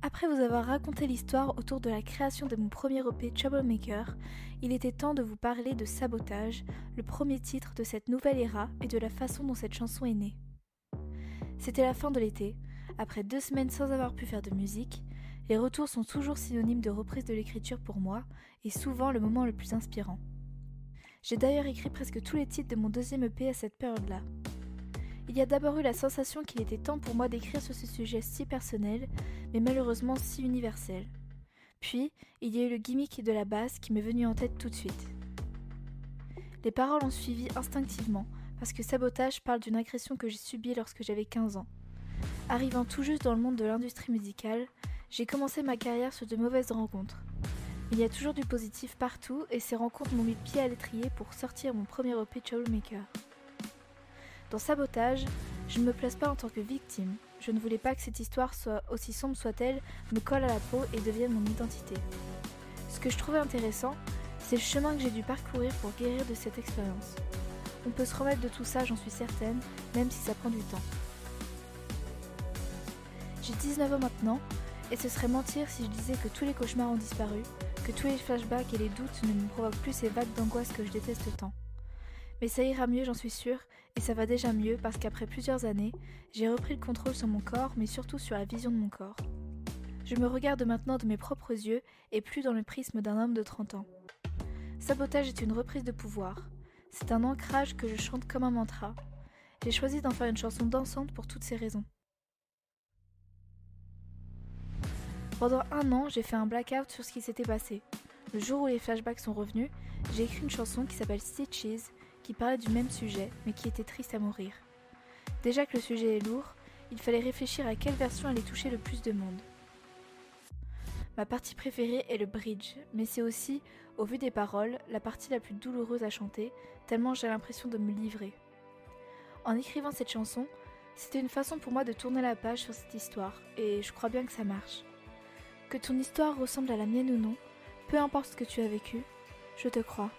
Après vous avoir raconté l'histoire autour de la création de mon premier EP Troublemaker, il était temps de vous parler de Sabotage, le premier titre de cette nouvelle ère et de la façon dont cette chanson est née. C'était la fin de l'été, après deux semaines sans avoir pu faire de musique, les retours sont toujours synonymes de reprise de l'écriture pour moi, et souvent le moment le plus inspirant. J'ai d'ailleurs écrit presque tous les titres de mon deuxième EP à cette période-là. Il y a d'abord eu la sensation qu'il était temps pour moi d'écrire sur ce sujet si personnel, mais malheureusement si universel. Puis, il y a eu le gimmick de la basse qui m'est venu en tête tout de suite. Les paroles ont suivi instinctivement, parce que Sabotage parle d'une agression que j'ai subie lorsque j'avais 15 ans. Arrivant tout juste dans le monde de l'industrie musicale, j'ai commencé ma carrière sur de mauvaises rencontres. Il y a toujours du positif partout et ces rencontres m'ont mis pied à l'étrier pour sortir mon premier EP Troublemaker. Dans Sabotage, je ne me place pas en tant que victime. Je ne voulais pas que cette histoire, soit aussi sombre soit-elle, me colle à la peau et devienne mon identité. Ce que je trouvais intéressant, c'est le chemin que j'ai dû parcourir pour guérir de cette expérience. On peut se remettre de tout ça, j'en suis certaine, même si ça prend du temps. J'ai 19 ans maintenant, et ce serait mentir si je disais que tous les cauchemars ont disparu, que tous les flashbacks et les doutes ne me provoquent plus ces vagues d'angoisse que je déteste tant. Mais ça ira mieux, j'en suis sûre, et ça va déjà mieux parce qu'après plusieurs années, j'ai repris le contrôle sur mon corps, mais surtout sur la vision de mon corps. Je me regarde maintenant de mes propres yeux et plus dans le prisme d'un homme de 30 ans. Sabotage est une reprise de pouvoir. C'est un ancrage que je chante comme un mantra. J'ai choisi d'en faire une chanson dansante pour toutes ces raisons. Pendant un an, j'ai fait un blackout sur ce qui s'était passé. Le jour où les flashbacks sont revenus, j'ai écrit une chanson qui s'appelle Stitches qui parlait du même sujet, mais qui était triste à mourir. Déjà que le sujet est lourd, il fallait réfléchir à quelle version allait toucher le plus de monde. Ma partie préférée est le bridge, mais c'est aussi, au vu des paroles, la partie la plus douloureuse à chanter, tellement j'ai l'impression de me livrer. En écrivant cette chanson, c'était une façon pour moi de tourner la page sur cette histoire, et je crois bien que ça marche. Que ton histoire ressemble à la mienne ou non, peu importe ce que tu as vécu, je te crois.